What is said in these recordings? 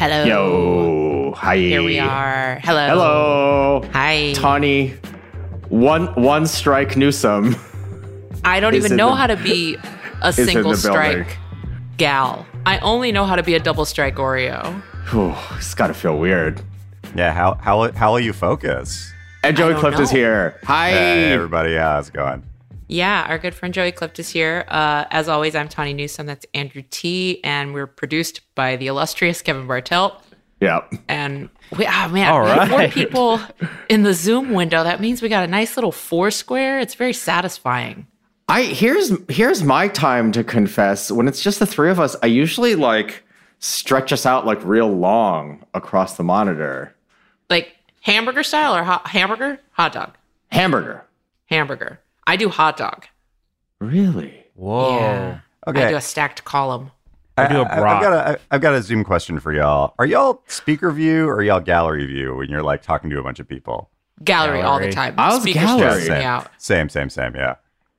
Hello. Yo, hi. Here we are. Hello. Hello. Hi. Tawny. One one strike Newsom. I don't even know the- how to be a single strike gal. I only know how to be a double strike Oreo. Whew, it's gotta feel weird. Yeah, how how how will you focus? And Joey don't Clift is here. Hi. Hey everybody, yeah, how's it going? Yeah, our good friend Joey Clift is here. Uh, as always, I'm Tawny Newsom. That's Andrew T. And we're produced by the illustrious Kevin Bartelt. Yep. And we, oh man, All have four people in the Zoom window. That means we got a nice little four square. It's very satisfying. I here's here's my time to confess. When it's just the three of us, I usually like stretch us out like real long across the monitor. Like hamburger style or hot, hamburger? Hot dog. Hamburger. Hamburger. I do hot dog. Really? Whoa. Yeah. Okay. I do a stacked column. I do a I, brat. have got a I've got a Zoom question for y'all. Are y'all speaker view or y'all gallery view when you're like talking to a bunch of people? Gallery, all the time. I was Speaker gallery. stresses me same, out. same, same, same. Yeah.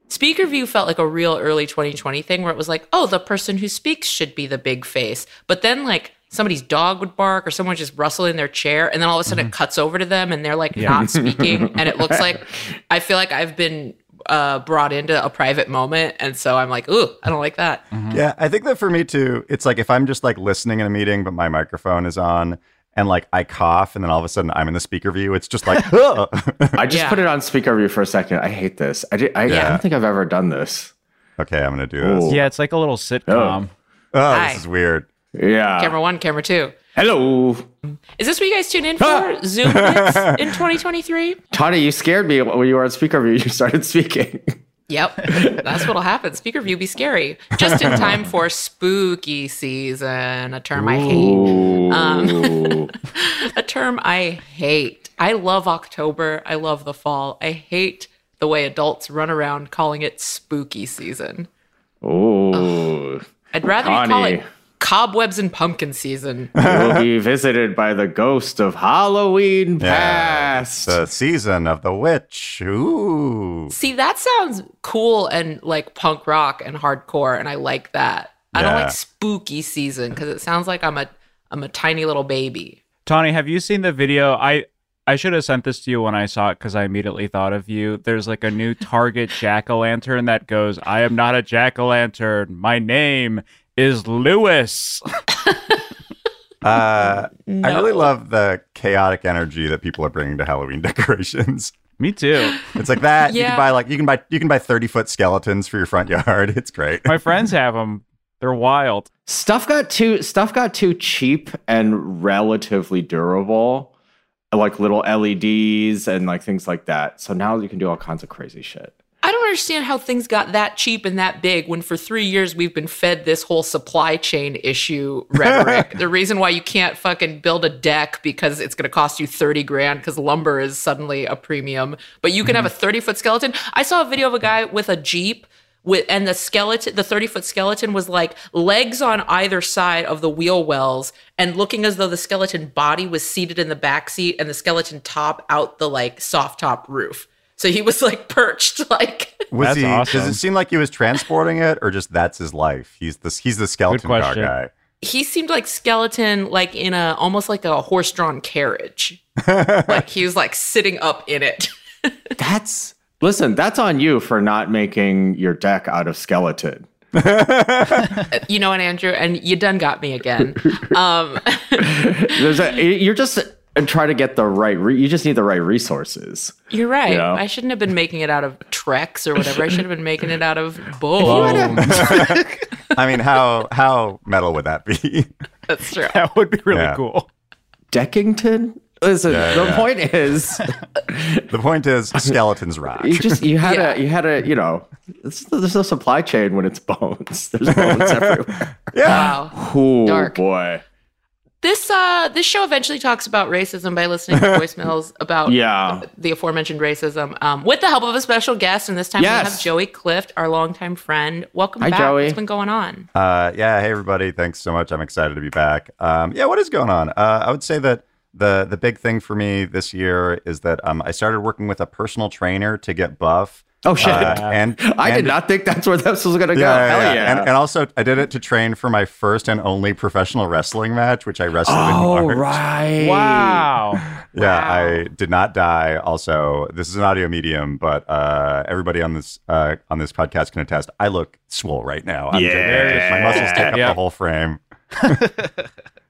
Speaker view felt like a real early 2020 thing where it was like, oh, the person who speaks should be the big face. But then like somebody's dog would bark or someone just rustle in their chair and then all of a sudden it mm-hmm. cuts over to them and they're like not speaking and it looks like I feel like I've been uh, brought into a private moment and so I'm like, ooh, I don't like that. Yeah, I think that for me too, it's like if I'm just like listening in a meeting, but my microphone is on, and like I cough, and then all of a sudden I'm in the speaker view. It's just like, "Ugh." I just Yeah. put it on speaker view for a second. I hate this. I, did, I, I don't think I've ever done this. okay, I'm gonna do this. Ooh. Yeah, it's like a little sitcom. Oh, Hi. this is weird. Yeah. Camera one, camera two. Hello. Is this what you guys tune in for? Ah. Zoom hits in 2023? Tawny, you scared me when you were on speaker view. You started speaking. Yep, that's what'll happen. Speaker view be scary. Just in time for spooky season, a term I hate. Ooh. Um, a term I hate. I love October. I love the fall. I hate the way adults run around calling it spooky season. Oh. I'd rather you call it cobwebs and pumpkin season. You'll be visited by the ghost of Halloween past. Yeah, The season of the witch. Ooh. See, that sounds cool and like punk rock and hardcore, and I like that. Yeah. I don't like spooky season because it sounds like I'm a I'm a tiny little baby. Tawny, have you seen the video? I I should have sent this to you when I saw it because I immediately thought of you. There's like a new Target jack o' lantern that goes, I am not a jack o' lantern. My name is Lewis. Uh, I really love the chaotic energy that people are bringing to Halloween decorations. Me too. It's like that. You can buy like you can buy you can buy thirty foot skeletons for your front yard. It's great. My friends have them. They're wild. stuff got too stuff got too cheap and relatively durable. Like little LEDs and like things like that. So now you can do all kinds of crazy shit. I don't understand how things got that cheap and that big when for three years we've been fed this whole supply chain issue rhetoric. the reason why you can't fucking build a deck because it's going to cost you 30 grand because lumber is suddenly a premium, but you can have a mm-hmm. 30 foot skeleton. I saw a video of a guy with a Jeep. With, and the skeleton, the 30 foot skeleton was like legs on either side of the wheel wells and looking as though the skeleton body was seated in the back seat and the skeleton top out the like soft top roof. So he was like perched like Was That's he? awesome. Does it seem like he was transporting it, or just that's his life? He's this. He's the skeleton car guy. he seemed like skeleton like in a almost like a horse-drawn carriage like he was like sitting up in it That's listen, that's on you for not making your deck out of skeleton. you know what andrew and you done got me again um There's a you're just trying to get the right re- you just need the right resources. you're right Yeah. i shouldn't have been making it out of trex or whatever i should have been making it out of bull Boom. I mean, how how metal would that be? that's true that would be really Yeah. cool. Deckington? Listen, Yeah, the yeah. point is The point is, skeletons rock. you just you had Yeah. a you had a you know there's no supply chain when it's bones. There's bones everywhere. Yeah. wow Ooh, Dark. boy. This uh this show eventually talks about racism by listening to voicemails about Yeah. the aforementioned racism um, with the help of a special guest and this time we Yes. have joey clift our longtime friend welcome Hi, back Joey. what's been going on Uh, yeah, hey everybody, thanks so much. I'm excited to be back. Um, yeah, what is going on? Uh, I would say that the the big thing for me this year is that um, I started working with a personal trainer to get buff. Oh shit! Uh, and I and- did not think that's where this was gonna go. Yeah, Hell yeah, yeah! And, and also, I did it to train for my first and only professional wrestling match, which I wrestled oh in March. right! Wow. Yeah, Wow. I did not die. Also, this is an audio medium, but uh, everybody on this uh, on this podcast can attest. I look swole right now. I'm Yeah. gigantic. my muscles take up Yeah. the whole frame.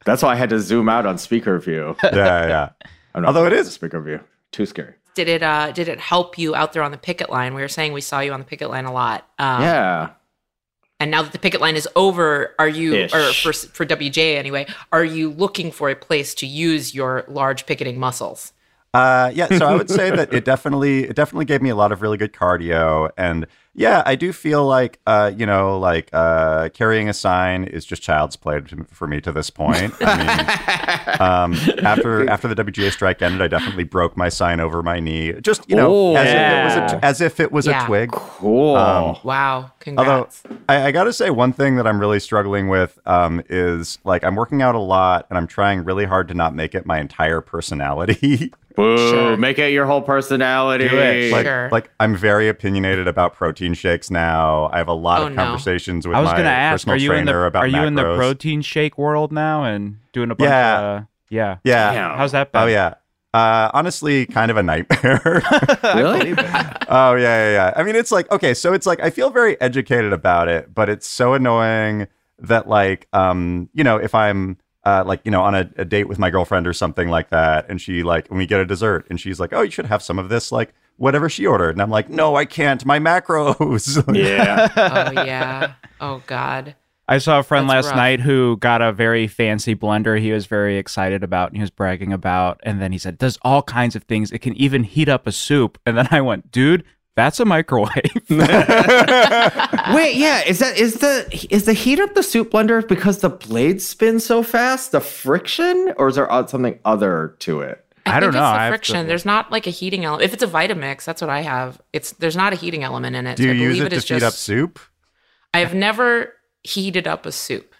That's why I had to zoom out on speaker view. Yeah, yeah. Although it it is- is speaker view, too scary. Did it uh did it help you out there on the picket line? We were saying we saw you on the picket line a lot. Um, yeah. And now that the picket line is over, are you Ish. or for for WGA anyway, are you looking for a place to use your large picketing muscles? Uh, yeah, so I would say that it definitely it definitely gave me a lot of really good cardio, and yeah, I do feel like uh, you know, like uh, carrying a sign is just child's play to, for me to this point. I mean, um, after after the WGA strike ended, I definitely broke my sign over my knee, just you know, Oh. as if it was a t- as if it was Yeah. a twig. Cool. Um, Wow, Although. I, I got to say, one thing that I'm really struggling with um, is like I'm working out a lot and I'm trying really hard to not make it my entire personality. Boo! Sure. Make it your whole personality. Do it. like, Sure. like I'm very opinionated about protein shakes now. I have a lot Oh, of no. conversations with I was my gonna ask, personal are you in the trainer about are you in the protein shake world now and doing a bunch Yeah. of uh, yeah. Yeah. Damn. How's that been? Oh yeah. Uh, honestly, kind of a nightmare. Really? Oh yeah, yeah, yeah. I mean, it's like okay, so it's like I feel very educated about it, but it's so annoying that like, um, you know, if I'm uh, like, you know, on a, a date with my girlfriend or something like that, and she like, when we get a dessert, and she's like, oh, you should have some of this, like whatever she ordered, and I'm like, no, I can't, my macros. yeah. oh yeah. Oh god. I saw a friend That's last rough. night who got a very fancy blender he was very excited about and he was bragging about. And then he said, does all kinds of things. It can even heat up a soup. And then I went, dude, that's a microwave. Wait, yeah. Is that is the is the heat up the soup blender because the blades spin so fast? The friction, or is there something other to it? I don't think know. It's the I have to- friction. There's not like a heating element. If it's a Vitamix, that's what I have. It's there's not a heating element in it. Do you I use believe it it to is feed just. up soup? I have never heated up a soup.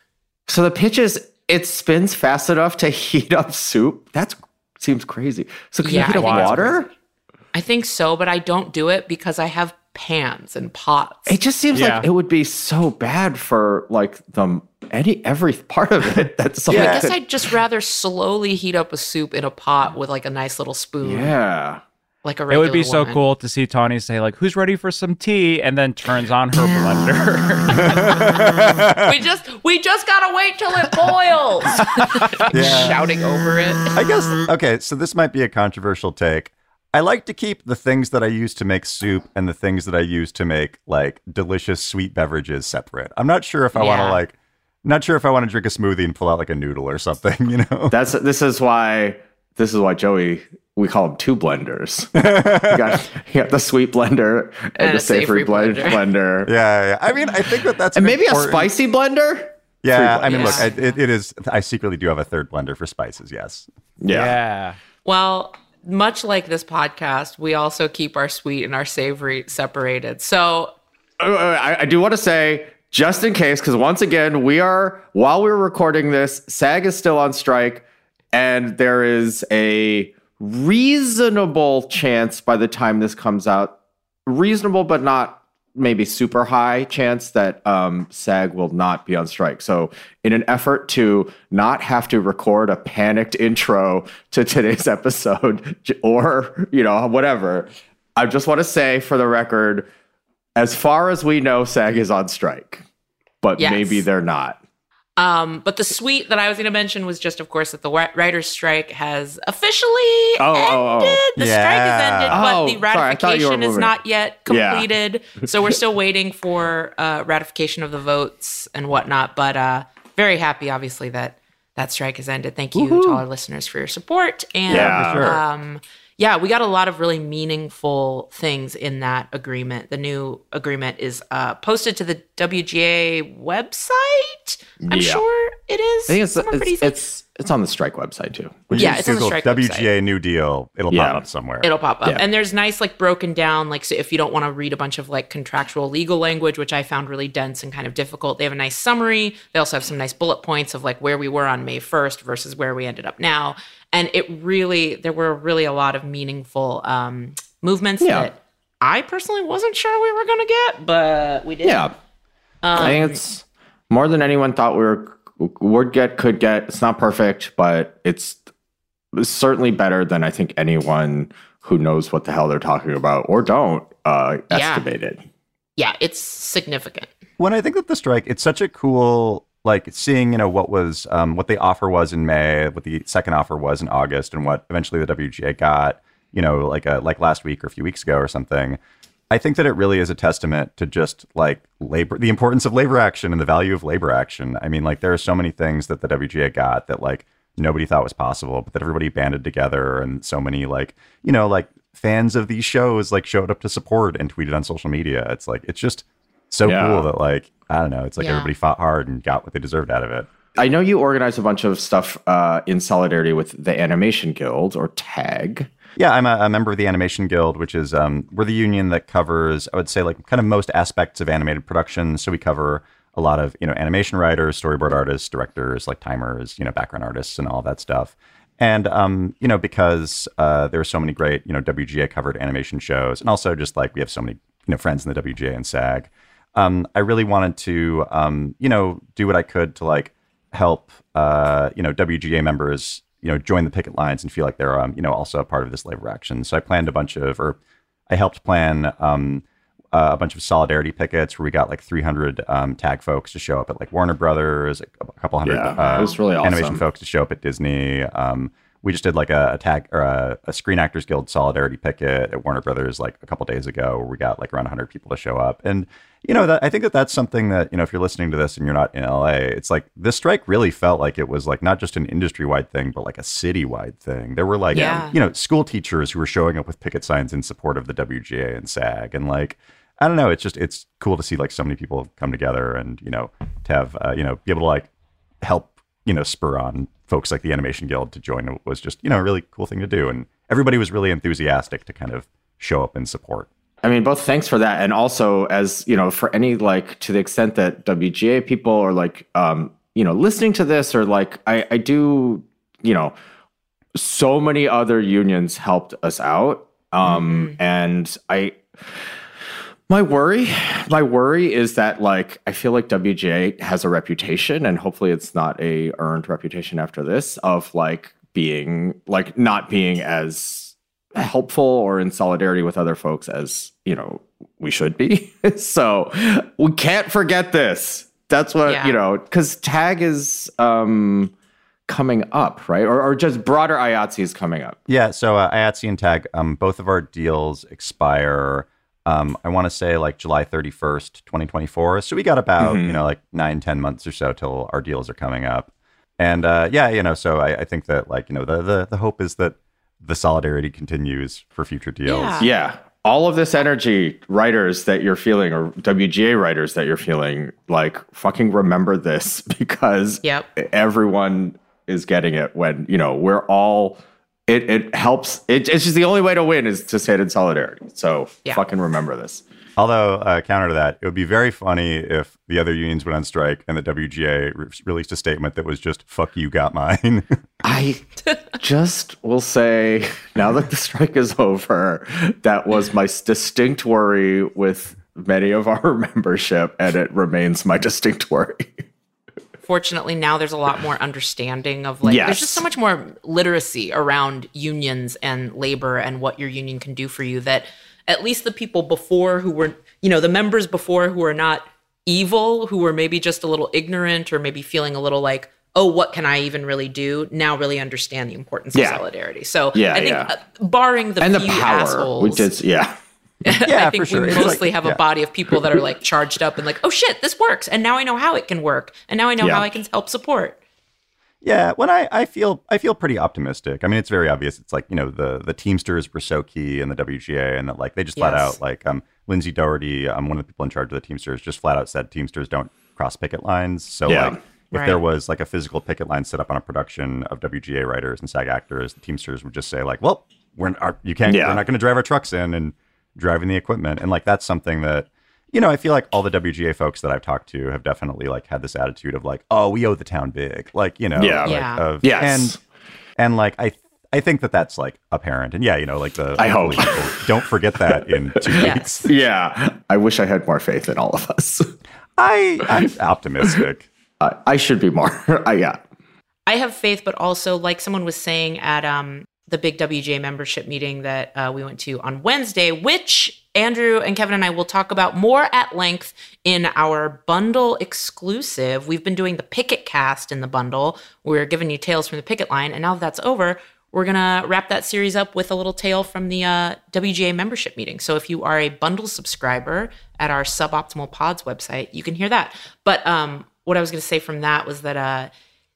So the pitch is it spins fast enough to heat up soup. That seems crazy. So can Yeah, you heat I up water? I think so, but I don't do it because I have pans and pots. It just seems Yeah. like it would be so bad for like the any every part of it. That's something. I guess I'd just rather slowly heat up a soup in a pot with like a nice little spoon, yeah. like a It would be so woman. cool to see Tawny say, like, who's ready for some tea? And then turns on her blender. we just we just gotta wait till it boils. Yeah. Shouting over it. I guess okay, so this might be a controversial take. I like to keep the things that I use to make soup and the things that I use to make like delicious sweet beverages separate. I'm not sure if I want to Yeah. like not sure if I want to drink a smoothie and pull out like a noodle or something, you know. That's this is why this is why Joey we call him two blenders. you, got, you got the sweet blender and, And the savory, savory blender. blender. yeah, yeah. I mean, I think that that's And an maybe a spicy blender? Yeah, Three I mean, look. I, it, it is. I secretly do have a third blender for spices. Yes. yeah. Well, much like this podcast, we also keep our sweet and our savory separated. So Uh, I, I do want to say, just in case, because once again, we are, while we're recording this, SAG is still on strike, and there is a reasonable chance by the time this comes out, reasonable but not maybe super high chance that um, SAG will not be on strike. So, in an effort to not have to record a panicked intro to today's episode or, you know, whatever, I just want to say for the record, as far as we know, SAG is on strike, but Yes. maybe they're not. Um, but the sweet that I was going to mention was just, of course, that the writers' strike has officially Oh, oh, ended. oh. The strike has ended, Oh, but the sorry, I thought you were ratification is not yet Yeah. completed. so we're still waiting for uh, ratification of the votes and whatnot. But uh, very happy, obviously, that that strike has ended. Thank you to all our listeners for your support. And Yeah, for sure. um, yeah, we got a lot of really meaningful things in that agreement. The new agreement is uh, posted to the WGA website. I'm Yeah. sure it is. I think it's somewhere pretty it's, it's it's on the strike website too. When Yeah, just it's on the Google strike WGA New Deal. It'll Yeah. pop up somewhere. It'll pop up. Yeah. And there's nice, like, broken down, like, so if you don't want to read a bunch of like contractual legal language, which I found really dense and kind of difficult, they have a nice summary. They also have some nice bullet points of like where we were on May 1st versus where we ended up now. And it really, there were really a lot of meaningful um, movements Yeah. that I personally wasn't sure we were going to get, but we did. Yeah. I think it's more than anyone thought we were would get, could get. It's not perfect, but it's certainly better than I think anyone who knows what the hell they're talking about or don't uh, Yeah. estimated. Yeah, it's significant. when I think that the strike, it's such a cool like seeing you know what was um, what the offer was in May, what the second offer was in August, and what eventually the WGA got. You know, like a, like last week or a few weeks ago or something. I think that it really is a testament to just like labor, the importance of labor action and the value of labor action. I mean, like there are so many things that the WGA got that like nobody thought was possible, but that everybody banded together, and so many like you know like fans of these shows like showed up to support and tweeted on social media. It's like it's just so Yeah. cool that like I don't know, it's like Yeah. everybody fought hard and got what they deserved out of it. I know you organized a bunch of stuff uh, in solidarity with the Animation Guild or TAG. Yeah, I'm a, a member of the Animation Guild, which is um, we're the union that covers, I would say, like kind of most aspects of animated production. So we cover a lot of you know animation writers, storyboard artists, directors, like timers, you know, background artists, and all that stuff. And um, you know, because uh, there are so many great you know WGA covered animation shows, and also just like we have so many you know friends in the WGA and SAG. Um, I really wanted to um, you know do what I could to like help uh, you know WGA members you know join the picket lines and feel like they're um, you know also a part of this labor action. So I planned a bunch of, or I helped plan um, uh, a bunch of solidarity pickets where we got like 300 um, tag folks to show up at like Warner Brothers, a couple hundred Yeah, uh, really animation folks to show up at Disney. Um, we just did like a, a tag or a, a Screen Actors Guild solidarity picket at Warner Brothers like a couple days ago, where we got like around 100 people to show up. And you know, that, I think that that's something that you know, if you're listening to this and you're not in LA, it's like this strike really felt like it was like not just an industry wide thing, but like a city wide thing. There were like Yeah. you know school teachers who were showing up with picket signs in support of the WGA and SAG, and like. I don't know. It's just it's cool to see like so many people come together and you know to have uh, you know be able to like help you know spur on folks like the animation guild to join. Was just you know a really cool thing to do and everybody was really enthusiastic to kind of show up and support. I mean, both thanks for that, and also as you know, for any like to the extent that WGA people are like, um, you know, listening to this or like, I, I do, you know, so many other unions helped us out, um, and I, my worry, my worry is that like I feel like WGA has a reputation, and hopefully it's not a earned reputation after this of like being like not being as helpful or in solidarity with other folks as you know we should be. so we can't forget this. That's what Yeah. you know because tag is um coming up, right? Or, or just broader IATSE is coming up. yeah so uh, IATSE and tag um, both of our deals expire um, i want to say like july 31st 2024 so we got about Mhm. you know like nine ten months or so till our deals are coming up and uh, yeah you know so I, I think that like you know the, the the hope is that the solidarity continues for future deals Yeah. Yeah. All of this energy, writers that you're feeling, or WGA writers that you're feeling, like fucking remember this because Yep. everyone is getting it when you know we're all it it helps it, it's just the only way to win is to stand in solidarity so Yeah. fucking remember this Although, uh, counter to that, it would be very funny if the other unions went on strike and the WGA re- released a statement that was just "fuck you, got mine." i just will say now that the strike is over that was my distinct worry with many of our membership and it remains my distinct worry fortunately now there's a lot more understanding of like Yes. there's just so much more literacy around unions and labor and what your union can do for you that at least the people before who were you know the members before who are not evil who were maybe just a little ignorant or maybe feeling a little like oh what can i even really do now really understand the importance Yeah. of solidarity so Yeah, i think yeah. uh, barring the and the power assholes we did yeah Yeah, I think for sure. we It's like- mostly have yeah. a body of people that are like charged up and like, oh shit, this works, and now I know how it can work, and now I know Yeah. how I can help support. yeah, when I, I feel I feel pretty optimistic. I mean, it's very obvious. It's like you know the the Teamsters were so key in the WGA, and that like they just flat out like um Lindsay Dougherty, um one of the people in charge of the Teamsters, just flat out said Teamsters don't cross picket lines. So Yeah. like if there was like a physical picket line set up on a production of WGA writers and SAG actors, the Teamsters would just say like, well, we're our, you can't Yeah. we're not going to drive our trucks in and driving the equipment, and like that's something that. You know, I feel like all the WGA folks that I've talked to have definitely like had this attitude of like, oh, we owe the town big, like you know, Yeah. like, Yeah. of Yes. and and like I I think that that's like apparent. And yeah, you know, like the I hope. people don't forget that in two Yes. weeks. Yeah, I wish I had more faith in all of us. I I'm optimistic. I, I should be more. I, yeah. I have faith, but also, like someone was saying at um, the big WGA membership meeting that uh, we went to on Wednesday, which Andrew and Kevin and I will talk about more at length in our bundle exclusive. We've been doing the Picket cast in the bundle. We're giving you tales from the Picket line, and now that that's over, we're gonna wrap that series up with a little tale from the uh, WGA membership meeting. So if you are a bundle subscriber at our Suboptimal Pods website, you can hear that. But um, what I was gonna say from that was that uh,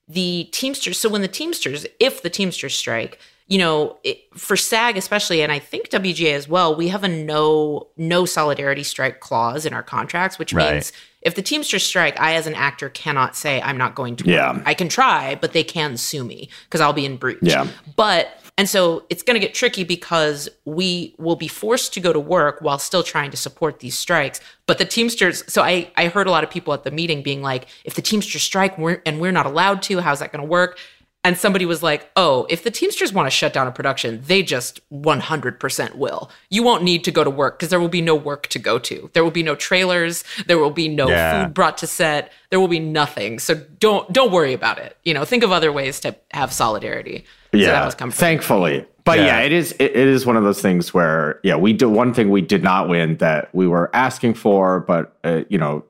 the Teamsters. So when the Teamsters, if the Teamsters strike, you know, it, for SAG especially, and I think WGA as well, we have a no no solidarity strike clause in our contracts, which Right. means if the Teamsters strike, I as an actor cannot say I'm not going to. Yeah. work. I can try, but they can sue me because I'll be in breach. Yeah. But and so it's going to get tricky because we will be forced to go to work while still trying to support these strikes. But the Teamsters, so I I heard a lot of people at the meeting being like, if the Teamsters strike we're, and we're not allowed to, how's that going to work? And somebody was like, "Oh, if the Teamsters want to shut down a production, they just 100% will. You won't need to go to work because there will be no work to go to. There will be no trailers, there will be no Yeah. food brought to set, there will be nothing. So don't don't worry about it. You know, think of other ways to have solidarity." So yeah, that was comforting. thankfully. But yeah. Yeah. it is it, it is one of those things where yeah, we do one thing we did not win that we were asking for, but uh, you know,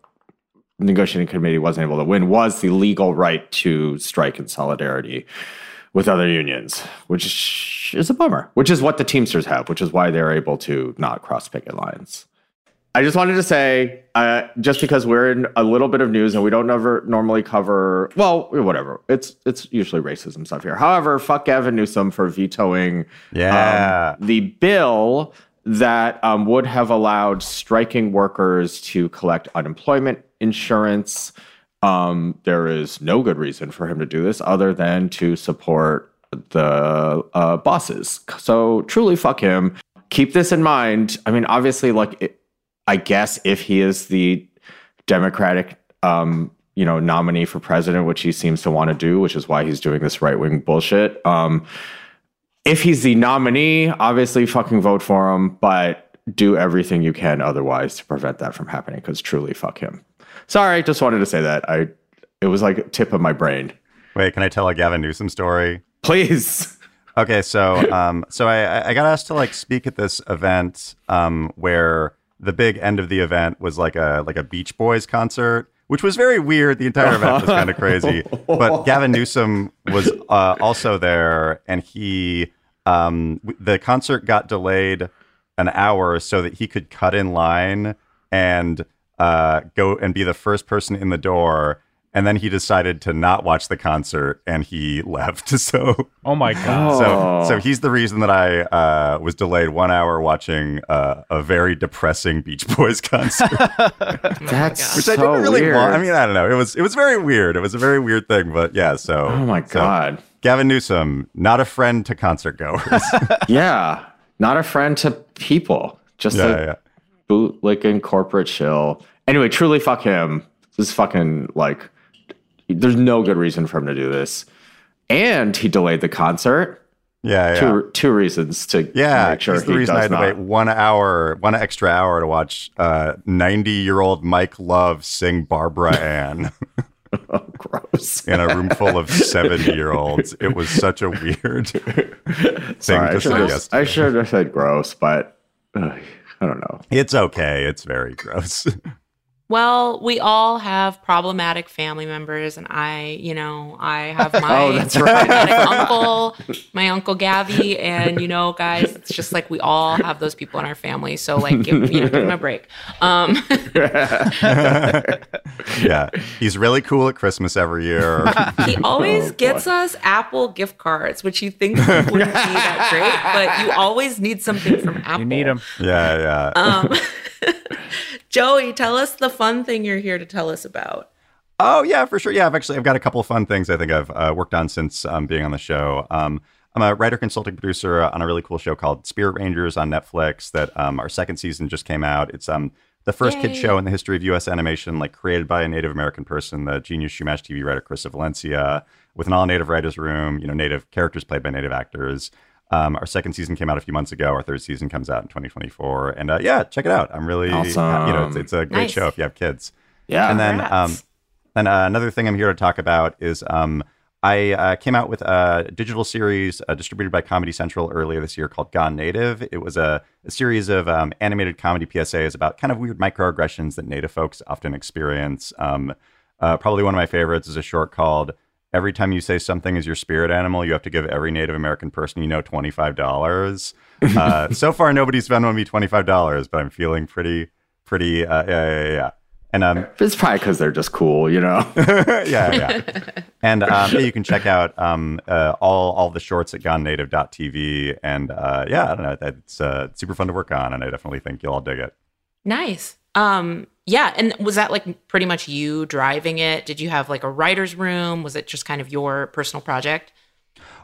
negotiating committee wasn't able to win was the legal right to strike in solidarity with other unions, which is a bummer. Which is what the Teamsters have, which is why they're able to not cross picket lines. I just wanted to say, uh, just because we're in a little bit of news and we don't ever normally cover, well, whatever. It's it's usually racism stuff here. However, fuck Gavin Newsom for vetoing Yeah. um, the bill that um, would have allowed striking workers to collect unemployment insurance. Um, there is no good reason for him to do this other than to support the uh, bosses. So truly, fuck him. Keep this in mind. I mean, obviously, like, I guess if he is the Democratic, um, you know, nominee for president, which he seems to want to do, which is why he's doing this right wing bullshit. Um, if he's the nominee, obviously fucking vote for him, but do everything you can otherwise to prevent that from happening because truly fuck him. Sorry, I just wanted to say that. I it was like tip of my brain. Wait, can I tell a Gavin Newsom story? Please. Okay, so um, so I I got asked to like speak at this event um where the big end of the event was like a like a Beach Boys concert, which was very weird. The entire event was kind of crazy, but Gavin Newsom was uh, also there, and he um the concert got delayed an hour so that he could cut in line and uh go and be the first person in the door. And then he decided to not watch the concert, and he left. So Oh my god. so, Oh. so he's the reason that I uh, was delayed one hour watching uh, a very depressing Beach Boys concert, That's which so I didn't really weird. want. I mean, I don't know. It was it was very weird. It was a very weird thing, but yeah. So, oh my so god. Gavin Newsom, not a friend to concert goers. yeah, not a friend to people. Just yeah, a yeah. Bootlicking corporate shill. Anyway, truly fuck him. This is fucking like there's no good reason for him to do this. And he delayed the concert. Yeah, yeah. Two two reasons to Yeah, make sure he's the he reason I had to wait one hour, one extra hour to watch ninety-year-old Mike Love sing Barbara Ann Oh, gross. in a room full of seventy-year-olds. It was such a weird thing Sorry, I to should, say have. I should have said gross, but uh, I don't know. It's okay. It's very gross. Well, we all have problematic family members, and I, you know, I have my Oh, that's right. problematic uncle, my uncle Gabby, and you know, guys, it's just like we all have those people in our family. So, like, give, you know, give him a break. Um, yeah, he's really cool at Christmas every year. he always Oh, gets us Apple gift cards, which you think wouldn't be that great, but you always need something from Apple. you need them. Yeah, yeah. Um, Joey, tell us the fun thing you're here to tell us about. Oh yeah, for sure. Yeah, I've actually I've got a couple of fun things I think I've uh, worked on since um, being on the show. Um, I'm a writer, consulting producer on a really cool show called Spirit Rangers on Netflix. That um, our second season just came out. It's um the first Yay. kid show in the history of U.S. animation, like created by a Native American person, the genius Chumash TV writer Karissa Valencia, with an all-native writers' room, you know, native characters played by native actors. Um, our second season came out a few months ago. Our third season comes out in 2024, and uh, yeah, check it out. I'm really, you know, it's, it's a great Nice. show if you have kids. Yeah. And then, um, then uh, another thing I'm here to talk about is um, I uh, came out with a digital series uh, distributed by Comedy Central earlier this year called Gone Native. It was a, a series of um, animated comedy PSAs about kind of weird microaggressions that Native folks often experience. Um, uh, probably one of my favorites is a short called "Every time you say something is your spirit animal, you have to give every Native American person you know twenty five dollars." Uh, so far, nobody's Venmoed me twenty five dollars, but I'm feeling pretty, pretty, uh, yeah, yeah, yeah. And um, it's probably because they're just cool, you know? yeah, yeah. And um, yeah, you can check out um, uh, all all the shorts at gonenative.tv. And uh, yeah, I don't know, it's uh, super fun to work on, and I definitely think you'll all dig it. Nice. Um, yeah, and was that like pretty much you driving it? Did you have like a writer's room? Was it just kind of your personal project?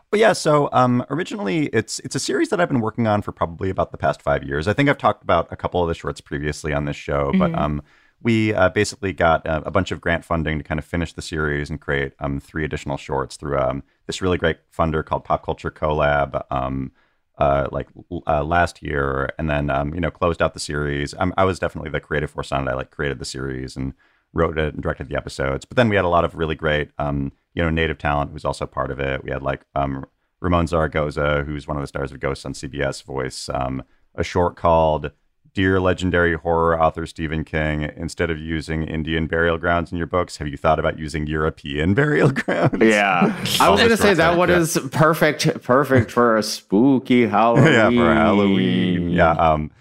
But yeah, so um, originally it's it's a series that I've been working on for probably about the past five years. I think I've talked about a couple of the shorts previously on this show, but Mhm. um, we uh, basically got uh, a bunch of grant funding to kind of finish the series and create um, three additional shorts through um, this really great funder called Pop Culture Collab. Uh, like uh, last year, and then um, you know closed out the series. Um, I was definitely the creative force on it. I like created the series and wrote it and directed the episodes. But then we had a lot of really great, um, you know, native talent who's also part of it. We had like um, Ramon Zaragoza, who's one of the stars of Ghosts on CBS, voice um, a short called "Dear Legendary Horror Author Stephen King." Instead of using Indian burial grounds in your books, have you thought about using European burial grounds? Yeah. I was going to say that one yeah. is perfect, perfect for a spooky Halloween. yeah, for Halloween. Yeah. Um,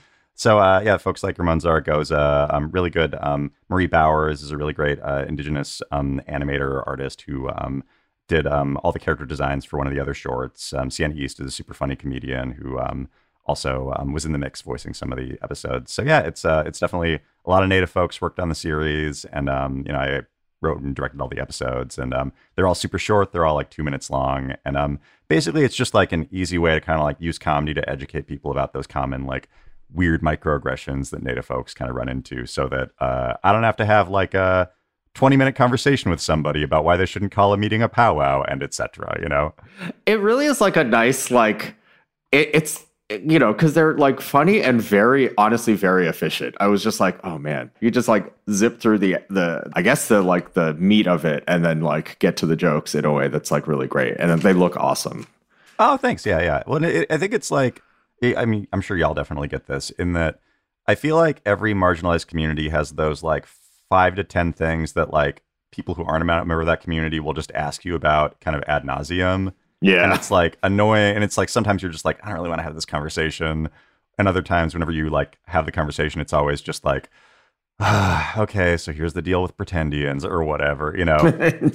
so uh, yeah, folks like Ramon Zaragoza, um, really good. Um, Marie Bowers is a really great uh, indigenous um, animator artist who um, did um, all the character designs for one of the other shorts. Um, Sienna East is a super funny comedian who um, also um, was in the mix voicing some of the episodes. So yeah, it's uh, it's definitely a lot of native folks worked on the series, and um, you know I wrote and directed all the episodes, and um, they're all super short. They're all like two minutes long, and um, basically it's just like an easy way to kind of like use comedy to educate people about those common like weird microaggressions that native folks kind of run into, so that uh, I don't have to have like a 20 minute conversation with somebody about why they shouldn't call a meeting a powwow and etc. You know. It really is like a nice, like, it, it's, you know, because they're like funny and very, honestly, very efficient. I was just like, oh man, you just like zip through the, the, I guess the like the meat of it and then like get to the jokes in a way that's like really great. And then they look awesome. Oh, thanks. Yeah, yeah. Well, it, I think it's like, I mean, I'm sure y'all definitely get this in that I feel like every marginalized community has those like five to 10 things that like people who aren't a member of that community will just ask you about kind of ad nauseum. And Yeah. it's like annoying. And it's like sometimes you're just like, I don't really want to have this conversation. And other times, whenever you like have the conversation, it's always just like, ah, okay, so here's the deal with pretendians or whatever, you know?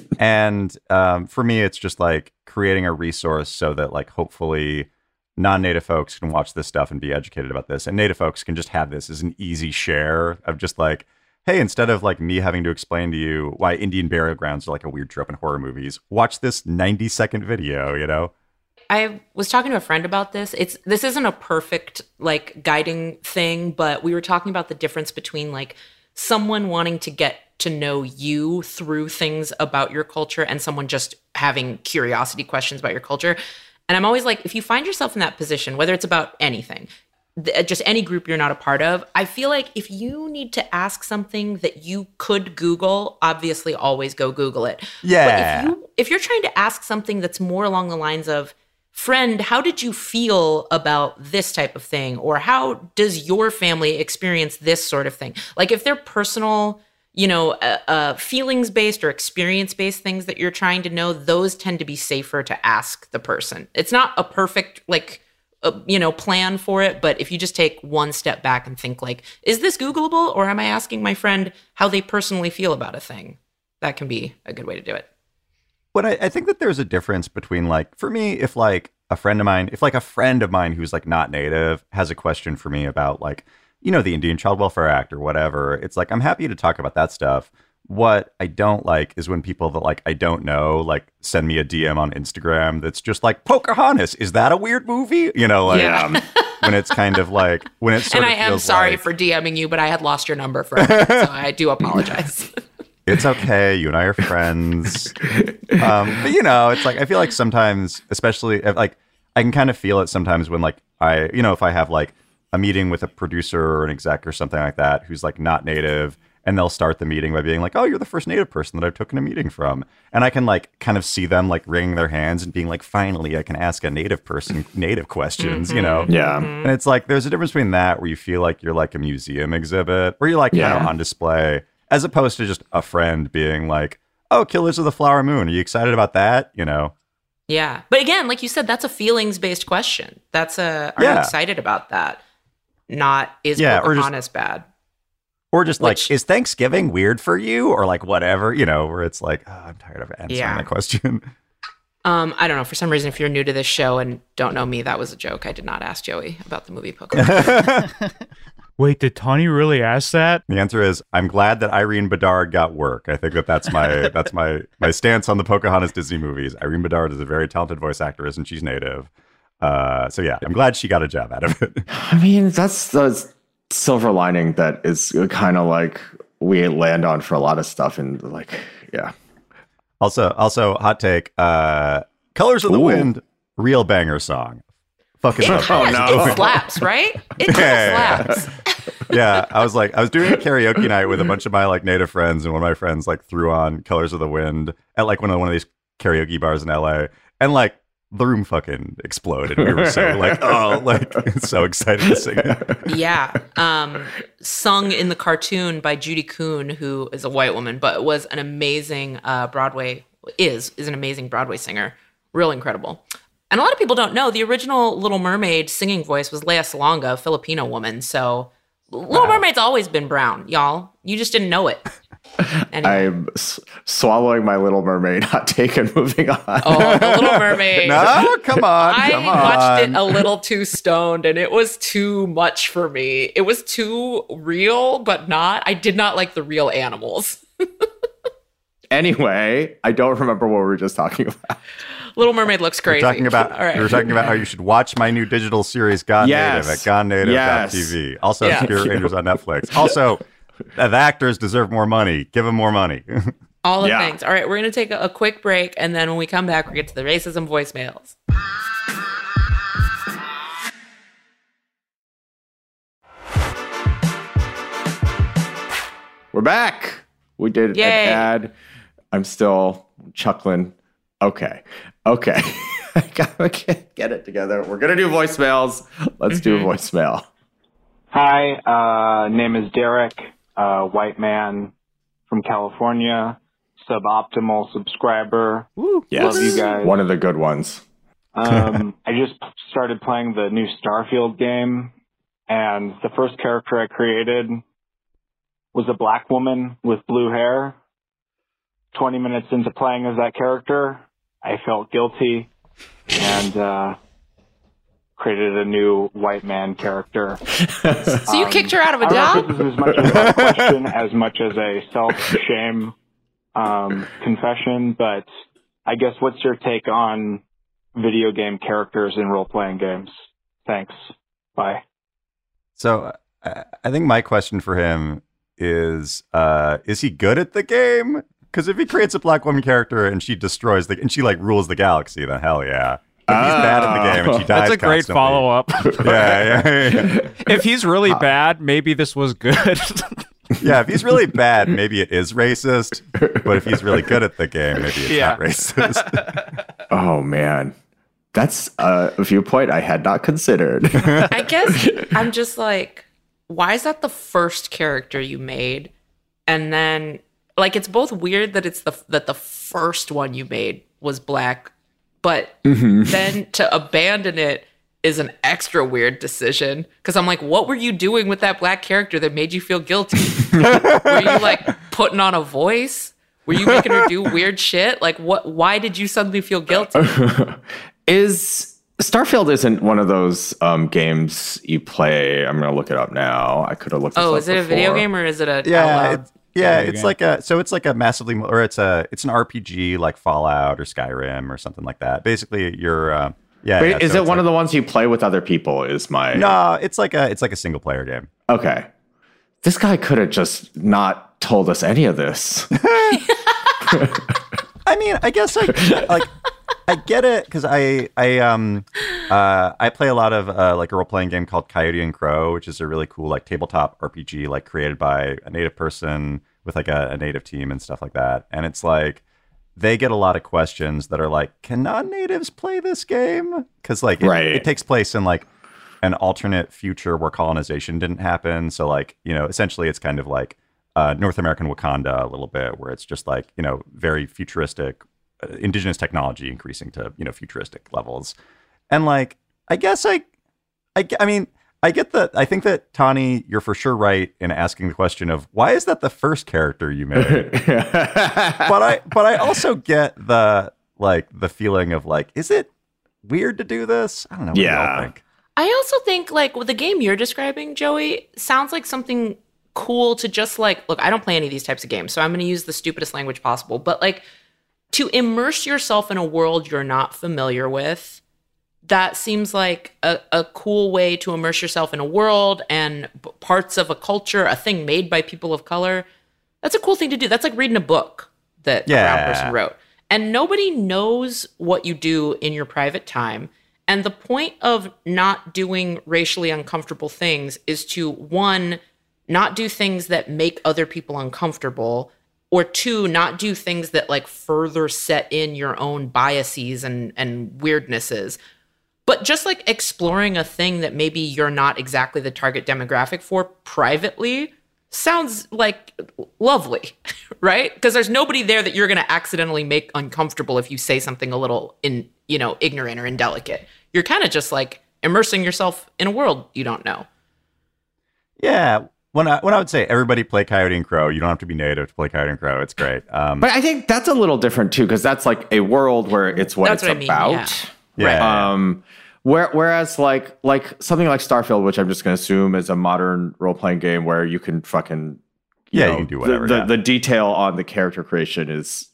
and um, for me it's just like creating a resource so that like hopefully non-native folks can watch this stuff and be educated about this and native folks can just have this as an easy share of just like hey instead of like me having to explain to you why indian burial grounds are like a weird trope in horror movies watch this 90 second video you know I was talking to a friend about this. It's this isn't a perfect like guiding thing, but we were talking about the difference between like someone wanting to get to know you through things about your culture and someone just having curiosity questions about your culture. And I'm always like if you find yourself in that position, whether it's about anything, th- just any group you're not a part of, I feel like if you need to ask something that you could Google, obviously always go Google it. Yeah. But if you if you're trying to ask something that's more along the lines of friend how did you feel about this type of thing or how does your family experience this sort of thing like if they're personal you know uh, uh, feelings based or experience based things that you're trying to know those tend to be safer to ask the person it's not a perfect like uh, you know plan for it but if you just take one step back and think like is this googleable or am i asking my friend how they personally feel about a thing? That can be a good way to do it. But I, I think that there's a difference between like for me if like a friend of mine if like a friend of mine who's like not native has a question for me about like you know the indian child welfare act or whatever it's like i'm happy to talk about that stuff what I don't like is when people that like I don't know like send me a DM on Instagram that's just like Pocahontas. Is that a weird movie? You know, like Yeah. when it's kind of like when it's sort and of I am sorry like, for DMing you, but I had lost your number for a minute, so I do apologize. it's okay. You and I are friends. um, but you know, it's like I feel like sometimes, especially if, like I can kind of feel it sometimes when like I, you know, if I have like a meeting with a producer or an exec or something like that who's like not native, and they'll start the meeting by being like, "Oh, you're the first native person that I've taken a meeting from," and I can like kind of see them like wringing their hands and being like, "Finally, I can ask a native person native questions," you know? Mm-hmm. Yeah. And it's like there's a difference between that where you feel like you're like a museum exhibit, where you're like kind of on display, as opposed to just a friend being like, "Oh, Killers of the Flower Moon, are you excited about that?" You know? yeah, but again, like you said, that's a feelings based question. That's a are you excited about that? Not is Yeah, or just- Pocahontas bad? Or just Which- like, is Thanksgiving weird for you, or like whatever, you know? Where it's like, oh, I'm tired of answering Yeah. that question. Um, I don't know. For some reason, if you're new to this show and don't know me, that was a joke. I did not ask Joey about the movie Pocahontas. Wait, did Tawny really ask that? The answer is, I'm glad that Irene Bedard got work. I think that that's my that's my my stance on the Pocahontas Disney movies. Irene Bedard is a very talented voice actress, and she's native. Uh, so yeah, I'm glad she got a job out of it. I mean, that's the silver lining that is kind of like we land on for a lot of stuff. And like, yeah. Also, also hot take. Uh, Colors of the Ooh. Wind, real banger song. Fucking It, love has, Colors of the it slaps, right? It Yeah. slaps. yeah, I was like, I was doing a karaoke night with a bunch of my like native friends, and one of my friends like threw on "Colors of the Wind" at like one of one of these karaoke bars in LA, and like the room fucking exploded. We were so like, oh, like so excited to sing it. Yeah. Um, sung in the cartoon by Judy Kuhn, who is a white woman, but was an amazing uh, Broadway is is an amazing Broadway singer. Real incredible. And a lot of people don't know the original Little Mermaid singing voice was Lea Salonga, a Filipino woman. So Little Mermaid's always been brown, y'all. You just didn't know it. Anyway. I'm s- swallowing my Little Mermaid hot take and moving on. oh, the Little Mermaid. No, come on, I come on. watched it a little too stoned and it was too much for me. It was too real, but not. I did not like the real animals. Anyway, I don't remember what we were just talking about. Little Mermaid looks great. We're talking about All right. we were talking about how you should watch my new digital series Gone Yes. Native at gonenative.tv. Also, Yeah. Spirit Rangers on Netflix. Also, the actors deserve more money. Give them more money. All the Yeah. things. All right, we're going to take a, a quick break. And then when we come back, we get to the racism voicemails. We're back. We did Yay. an ad. I'm still chuckling. Okay. Okay. I gotta get, get it together. We're gonna do voicemails. Let's do a voicemail. Hi, uh, name is Derek, uh, white man from California, suboptimal subscriber. Yes. Love you guys. One of the good ones. Um, I just started playing the new Starfield game, and the first character I created was a black woman with blue hair. 20 minutes into playing as that character, I felt guilty and, uh, created a new white man character. So you Um, kicked her out of a I don't know job? if this is as much a question as much as a self-shame um, confession, but I guess what's your take on video game characters in role-playing games? Thanks. Bye. So I I think my question for him is: uh, Is he good at the game? Because if he creates a black woman character and she destroys the and she like rules the galaxy, then hell yeah. If he's bad at the ah. game and she dies, That's a great constantly- follow up. Yeah, yeah, yeah, yeah. if he's really uh, bad, maybe this was good. Yeah, if he's really bad, maybe it is racist. But if he's really good at the game, maybe it's Yeah. not racist. Oh man. That's a viewpoint I had not considered. I guess I'm just like, why is that the first character you made? And then, like, it's both weird that it's the that the first one you made was black, but then to abandon it is an extra weird decision. Because I'm like, what were you doing with that black character that made you feel guilty? were you like putting on a voice? Were you making her do weird shit? Like, what? Why did you suddenly feel guilty? is Starfield isn't one of those um, games you play. I'm gonna look it up now. I could have looked. This Oh, up is it a video game or is it a? yeah, it's, Yeah, it's game? like a so it's like a massively or it's a it's an RPG like Fallout or Skyrim or something like that. Basically, you're uh, yeah. Wait, yeah, is so it one like, of the ones you play with other people? Is my No, it's like a it's like a single player game. Okay. This guy could have just not told us any of this. I mean, I guess I like I get it because I I um uh I play a lot of uh, like a role playing game called Coyote and Crow, which is a really cool like tabletop RPG like created by a native person with like a, a native team and stuff like that. And it's like they get a lot of questions that are like, can non-natives play this game? Because like it, Right. it takes place in like an alternate future where colonization didn't happen. So like you know, essentially, it's kind of like uh, North American Wakanda a little bit, where it's just like you know very futuristic, indigenous technology increasing to you know futuristic levels, and like I guess I, I, I mean. I get that. I think that Tawny, you're for sure right in asking the question of why is that the first character you made? but I but I also get the like the feeling of like, is it weird to do this? I don't know. What do y'all Yeah. think? I also think like with the game you're describing, Joey, sounds like something cool to just like look, I don't play any of these types of games, so I'm gonna use the stupidest language possible, but like to immerse yourself in a world you're not familiar with, that seems like a, a cool way to immerse yourself in a world and parts of a culture, a thing made by people of color. That's a cool thing to do. That's like reading a book that a brown person wrote. And nobody knows what you do in your private time. And the point of not doing racially uncomfortable things is to one, not do things that make other people uncomfortable, or two, not do things that like further set in your own biases and, and weirdnesses. But just like exploring a thing that maybe you're not exactly the target demographic for privately sounds like lovely, right? Because there's nobody there that you're going to accidentally make uncomfortable if you say something a little in, you know, ignorant or indelicate. You're kind of just like immersing yourself in a world you don't know. Yeah. When I when I would say everybody play Coyote and Crow, you don't have to be native to play Coyote and Crow. It's great. Um, but I think that's a little different too, because that's like a world where it's what That's it's what I mean, about. yeah. yeah. Um, where, whereas like like something like Starfield, which I'm just going to assume is a modern role playing game where you can fucking you Yeah, you can do whatever, The, the, the detail on the character creation is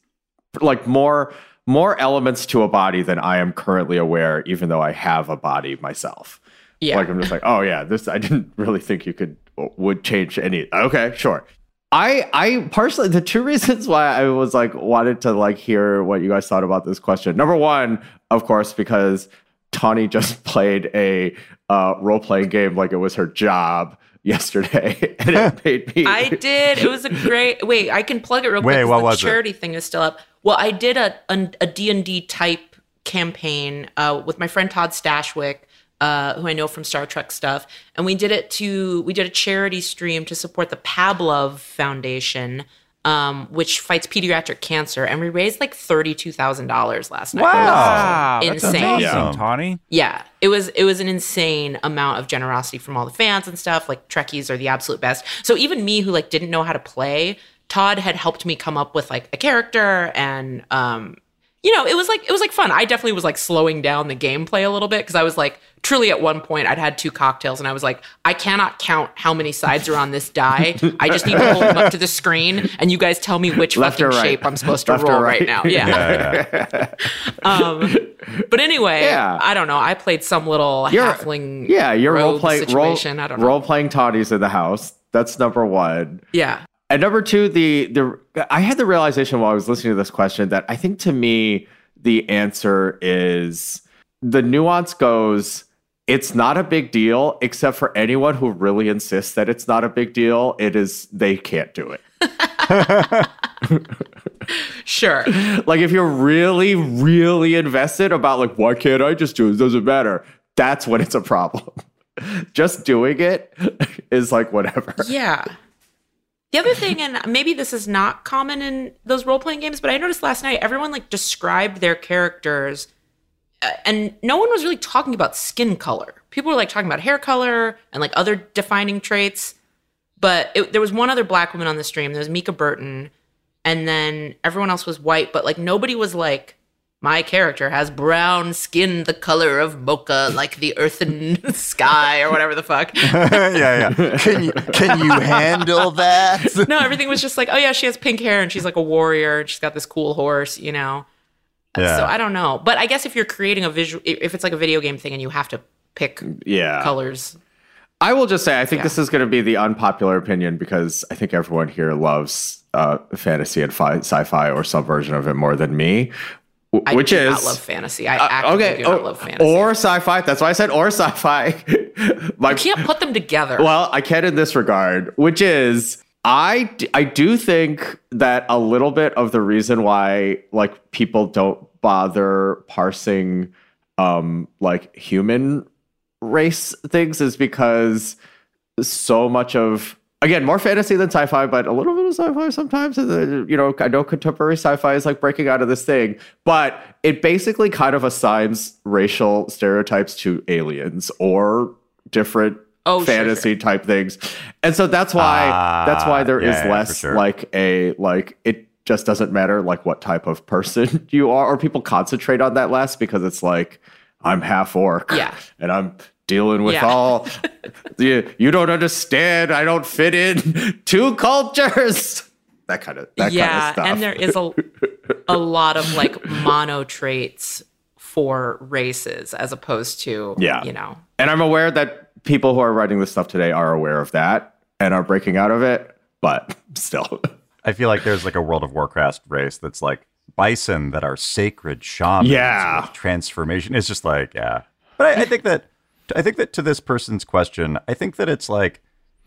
like more more elements to a body than I am currently aware, even though I have a body myself. Yeah. Like I'm just like, oh yeah, this I didn't really think you could would change any. Okay, sure. I I partially the two reasons why I was like wanted to like hear what you guys thought about this question. Number one, of course, because Tawny just played a uh, role playing game like it was her job yesterday, and it made me. I did. It was a great. Wait, I can plug it real quick. Wait, 'cause what the was it? charity thing is still up. Well, I did a a D and D type campaign uh, with my friend Todd Stashwick, uh, who I know from Star Trek stuff, and we did it to we did a charity stream to support the Pablove Foundation. Um, which fights pediatric cancer, and we raised like thirty-two thousand dollars last night. It Wow. that's insane. awesome, Yeah. Tawny. yeah, it was it was an insane amount of generosity from all the fans and stuff. Like Trekkies are the absolute best. So even me who like didn't know how to play, Todd had helped me come up with like a character and um you know, it was like it was like fun. I definitely was like slowing down the gameplay a little bit because I was like truly at one point I'd had two cocktails and I was like I cannot count how many sides are on this die. I just need to hold them up to the screen and you guys tell me which Left fucking right? shape I'm supposed to Left roll right? right now. Yeah. yeah, yeah. Um, but anyway, Yeah. I don't know. I played some little You're- halfling. yeah, you're role rogue playing role. I don't know. role playing Tawny's in the house. That's number one. Yeah, And number two, the the I had the realization while I was listening to this question that I think to me the answer is the nuance goes. It's not a big deal, except for anyone who really insists that it's not a big deal. It is they can't do it. sure. like if you're really, really invested about like why can't I just do it? It doesn't matter. That's when it's a problem. just doing it is like whatever. Yeah. The other thing, and maybe this is not common in those role playing games, but I noticed last night everyone like described their characters, uh, and no one was really talking about skin color. People were like talking about hair color and like other defining traits. But it, there was one other black woman on the stream. There was Mica Burton, and then everyone else was white. But like nobody was like my character has brown skin the color of mocha like the earthen sky or whatever the fuck yeah, yeah. Can you can you handle that? no everything was just like oh yeah she has pink hair and she's like a warrior and she's got this cool horse you know Yeah. so i don't know but i guess if you're creating a visual if it's like a video game thing and you have to pick Yeah. colors I will just say, I think Yeah. this is going to be the unpopular opinion because I think everyone here loves uh, fantasy and fi- sci-fi or some version of it more than me, w- I which do is not love fantasy. I Uh, actively okay, do not oh, love fantasy. or sci-fi. That's why I said or sci-fi. My, you can't put them together. well, I can in this regard, which is I I do think that a little bit of the reason why like people don't bother parsing um like human race things is because so much of again more fantasy than sci-fi but a little bit of sci-fi sometimes then, uh, you know i know contemporary sci-fi is like breaking out of this thing but it basically kind of assigns racial stereotypes to aliens or different Oh, sure, fantasy type things and so that's why ah, that's why there is yeah, for less sure. like a like it just doesn't matter like what type of person you are or people concentrate on that less because it's like i'm half orc Yeah. and i'm dealing with Yeah. all you, you don't understand i don't fit in two cultures that kind of that yeah, kind of stuff and there is a a lot of like mono traits for races as opposed to Yeah. you know and i'm aware that people who are writing this stuff today are aware of that and are breaking out of it but still I feel like there's like a World of Warcraft race that's like bison that are sacred shamans. Yeah. with transformation. It's just like yeah, but I, I think that I think that to this person's question, I think that it's like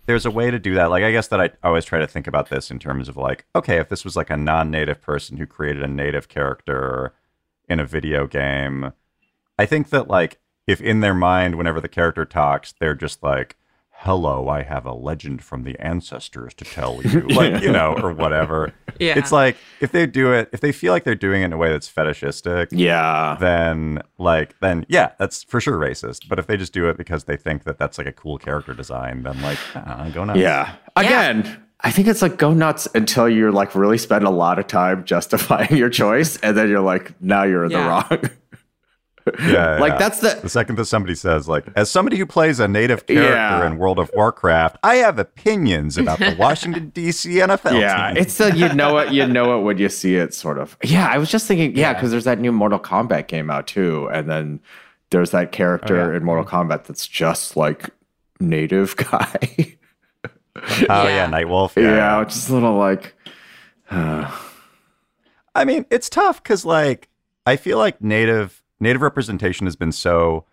there's a way to do that. Like I guess that I always try to think about this in terms of like okay, if this was like a non-native person who created a native character in a video game, I think that like if in their mind whenever the character talks, they're just like hello i have a legend from the ancestors to tell you like you know or whatever Yeah. it's like if they do it if they feel like they're doing it in a way that's fetishistic yeah then like then yeah that's for sure racist but if they just do it because they think that that's like a cool character design then like uh, go nuts Yeah. Again, I think it's like go nuts until you're like really spend a lot of time justifying your choice, and then you're like, now you're in Yeah. the wrong. yeah, like yeah. that's the the second that somebody says like as somebody who plays a native character Yeah. in world of warcraft i have opinions about the washington d.c nfl yeah. team. It's the you know it you know it when you see it sort of. Yeah, I was just thinking yeah because there's that new Mortal Kombat game out too, and then there's that character Oh, yeah. in Mortal Kombat that's just like native guy. oh yeah, Yeah. nightwolf yeah, which is a little like I mean, it's tough because like I feel like native native representation has been so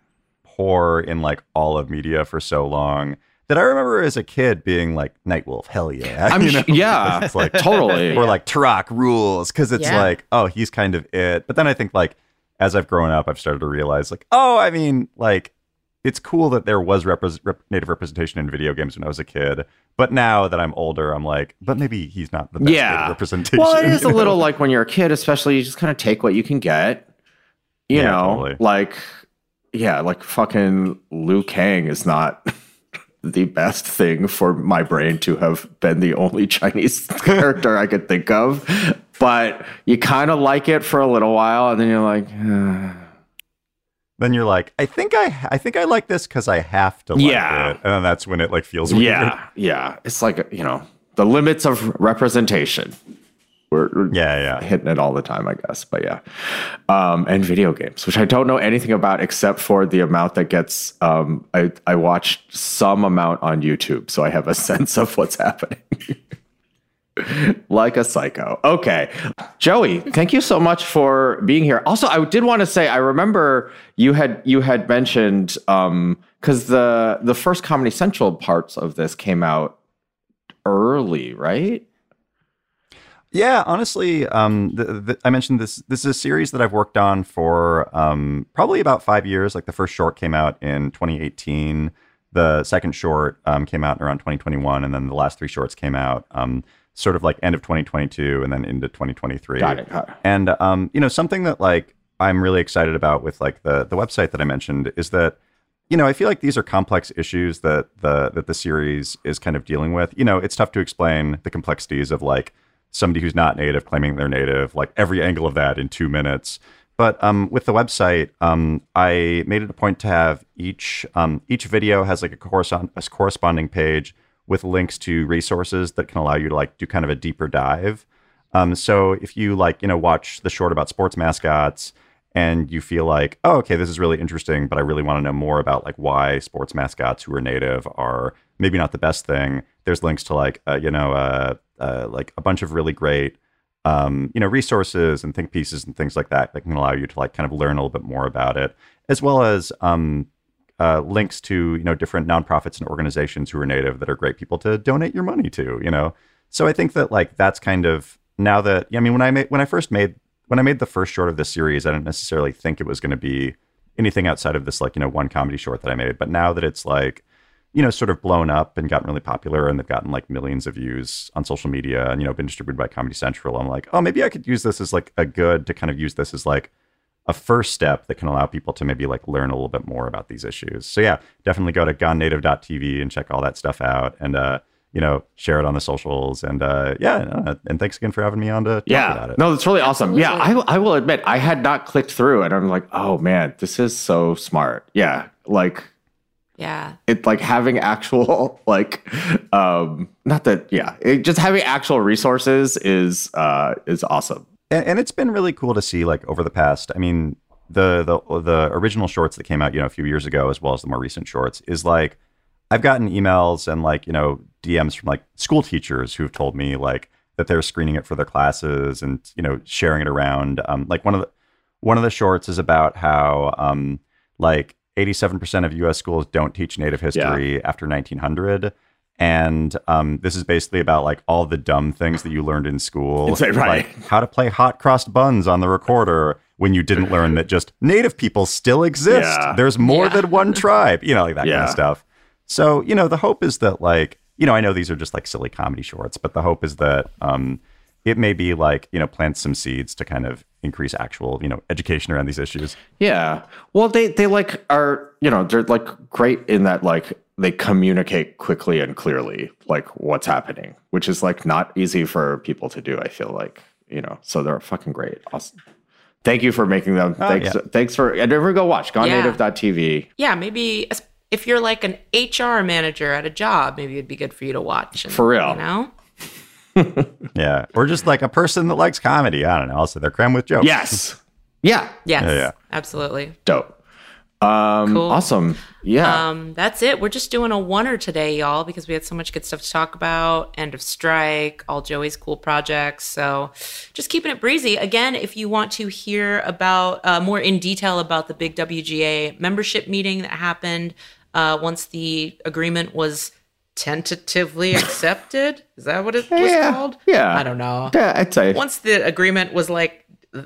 poor in like all of media for so long that I remember as a kid being like Nightwolf, hell yeah, I'm you sh- know? yeah, it's like totally. or like Turok rules because it's Yeah. like oh he's kind of it. But then I think like as I've grown up, I've started to realize like oh I mean like it's cool that there was repres rep- native representation in video games when I was a kid. But now that I'm older, I'm like, but maybe he's not the best Yeah. representation. Well, it is you a know? little like when you're a kid, especially you just kind of take what you can get. You Yeah, know, totally. like yeah, like fucking Liu Kang is not the best thing for my brain to have been the only Chinese character I could think of. But you kind of like it for a little while, and then you're like, "Uh, then you're like, I think I, I think I like this because I have to like Yeah. it, and then that's when it like feels weird. yeah, yeah. It's like you know the limits of representation. We're, we're yeah, yeah. hitting it all the time, I guess. But yeah, um, and video games, which I don't know anything about except for the amount that gets. Um, I I watched some amount on YouTube, so I have a sense of what's happening. like a psycho. Okay, Joey, thank you so much for being here. Also, I did want to say I remember you had you had mentioned because the the first Comedy Central parts of this came out early, right? Yeah, honestly, um, the, the, I mentioned this. This is a series that I've worked on for um, probably about five years. Like the first short came out in 2018. The second short um, came out around 2021, and then the last three shorts came out um, sort of like end of 2022 and then into 2023. Got it. Got it. And um, you know, something that like I'm really excited about with like the the website that I mentioned is that you know I feel like these are complex issues that the that the series is kind of dealing with. You know, it's tough to explain the complexities of like somebody who's not native claiming they're native, like every angle of that in two minutes. But um, with the website, um, I made it a point to have each um, each video has like a, correspond- a corresponding page with links to resources that can allow you to like do kind of a deeper dive. Um, so if you like, you know, watch the short about sports mascots and you feel like, oh, okay, this is really interesting, but I really want to know more about like why sports mascots who are native are maybe not the best thing. There's links to like, uh, you know, uh, uh, like a bunch of really great, um, you know, resources and think pieces and things like that that can allow you to like kind of learn a little bit more about it, as well as um, uh, links to you know different nonprofits and organizations who are native that are great people to donate your money to. You know, so I think that like that's kind of now that I mean when I made when I first made when I made the first short of this series, I didn't necessarily think it was going to be anything outside of this like you know one comedy short that I made. But now that it's like you know sort of blown up and gotten really popular, and they've gotten like millions of views on social media, and you know been distributed by Comedy Central, I'm like, oh, maybe I could use this as like a good to kind of use this as like a first step that can allow people to maybe like learn a little bit more about these issues. So yeah, definitely go to gonenative.tv and check all that stuff out. And uh, you know, share it on the socials. And uh, yeah, uh, and thanks again for having me on to talk yeah. about it. No, that's really awesome. Yeah, I, I will admit, I had not clicked through and I'm like, oh man, this is so smart. Yeah. Like, Yeah. it like having actual like um not that yeah it, just having actual resources is uh is awesome and, and it's been really cool to see like over the past i mean the the the original shorts that came out you know a few years ago as well as the more recent shorts is like i've gotten emails and like you know dms from like school teachers who've told me like that they're screening it for their classes and you know sharing it around. Um like one of the one of the shorts is about how um like 87% of us schools don't teach native history after 1900 and um, this is basically about like all the dumb things that you learned in school. It's like, right. like how to play hot crossed buns on the recorder when you didn't learn that just native people still exist. Yeah. there's more Yeah. than one tribe you know like that kind of stuff. So you know the hope is that like you know i know these are just like silly comedy shorts but the hope is that um, it may be like you know plant some seeds to kind of increase actual you know education around these issues. Yeah. Well they they like are you know they're like great in that like they communicate quickly and clearly like what's happening which is like not easy for people to do i feel like you know. So they're fucking great. Awesome. Thank you for making them. Thanks yeah. thanks for and everyone go watch gonenative.tv Yeah. Maybe as- if you're like an HR manager at a job, maybe it'd be good for you to watch. and, For real. You know? yeah or just like a person that likes comedy i don't know also they're crammed with jokes yes yeah Yes. Yeah, yeah. Absolutely. dope um Cool. awesome yeah Um, that's it. We're just doing a oneer today, y'all, because we had so much good stuff to talk about. End of strike, all Joey's cool projects. So just keeping it breezy. Again, if you want to hear about uh, more in detail about the big WGA membership meeting that happened uh, once the agreement was tentatively accepted, is that what it was Yeah, called? yeah. I don't know yeah i'd say once the agreement was like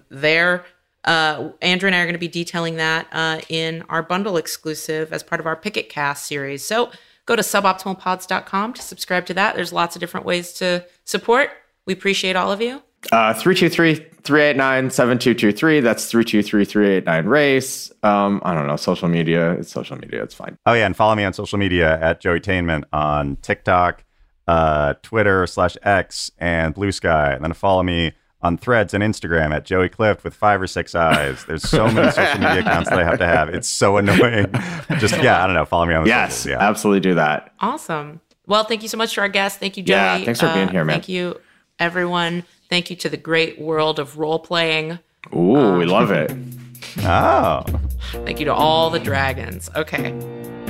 there, uh, Andrew and I are going to be detailing that uh, in our bundle exclusive as part of our Picket Cast series. So go to suboptimalpods.com to subscribe to that. There's lots of different ways to support. We appreciate all of you. Uh, 323-389-7223. That's 323-389 race. Um, I don't know. Social media. It's social media. It's fine. Oh yeah, and follow me on social media at Joey Tainment on TikTok, uh, Twitter slash X, and Blue Sky, and then follow me on Threads and Instagram at Joey Clift with five or six eyes. There's so many social media accounts that I have to have. It's so annoying. Just yeah, I don't know. Follow me on the Yes, socials, Yeah. absolutely do that. Awesome. Well, thank you so much to our guests. Thank you, Joey. Yeah, thanks for being Uh, here, man. Thank you, everyone. Thank you to the great world of role playing. Ooh, we um, love it. Oh, Thank you to all the dragons. Okay.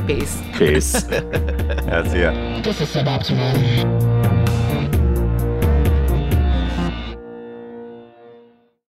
Peace. Peace. that's yeah. This is suboptimal.